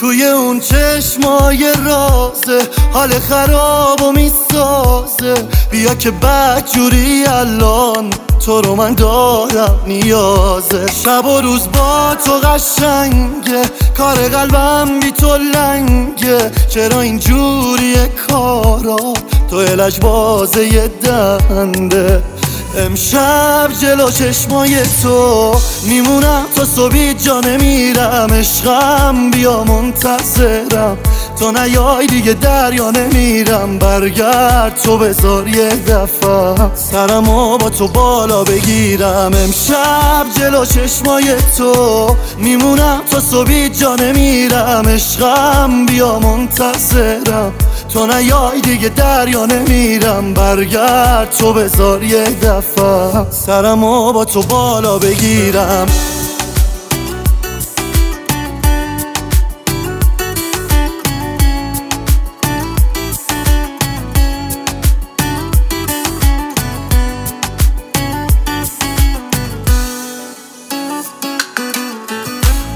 توی اون چشمای رازه حال خراب و می‌سازه. بیا که بدجوری الان تو رو من دارم نیازه. شب و روز با تو قشنگه کار قلبم بی تو لنگه. چرا اینجوری کارا؟ تو الش بازه دنده. امشب جلو چشمای تو میمونم تا صبحی جا نمیرم. عشقم بیا منتظرم. تو نیای دیگه دریا نمیرم. برگرد تو بذار یه دفعه. سرمو با تو بالا بگیرم. امشب جلو چشمای تو میمونم تا صبحی جا نمیرم. عشقم بیا منتظرم. تو نیای دیگه دریا نمیرم. برگرد تو بذار یه دفعه. سرمو با تو بالا بگیرم.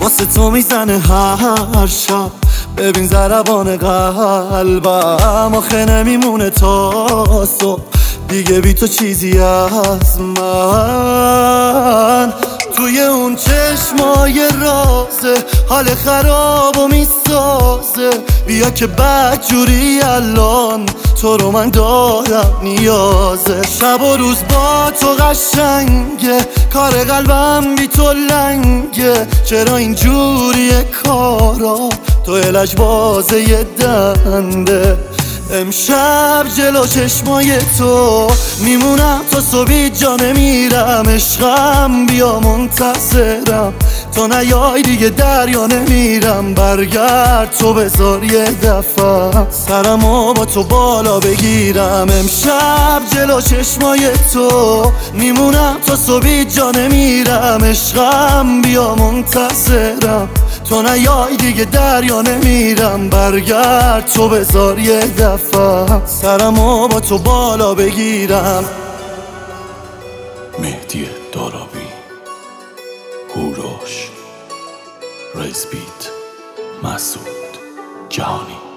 واسه تو می‌زنه هر شب. ببین زربان قلبم آخه نمیمونه تا صبح. دیگه بی تو چیزی از من. توی اون چشمای رازه حال خراب و می‌سازه. بیا که بدجوری الان تو رو من دارم نیازه. شب و روز با تو قشنگه کار قلبم بی تو لنگه. چرا اینجوری کارا؟ تو الش بازه یه دنده. امشب جلو چشمای تو میمونم تا صبحی جا نمیرم. عشقم بیا منتظرم. تو نیای دیگه دریا نمیرم. برگرد تو بذار یه دفعه. سرمو با تو بالا بگیرم. امشب جلو چشمای تو میمونم تا صبحی جا نمیرم. عشقم بیا منتظرم. تو نیای دیگه دریا نمیرم. برگرد تو بذار یه دفعه. سرمو با تو بالا بگیرم. مهدی دارابی هوروش ریزبیت مسعود جهانی.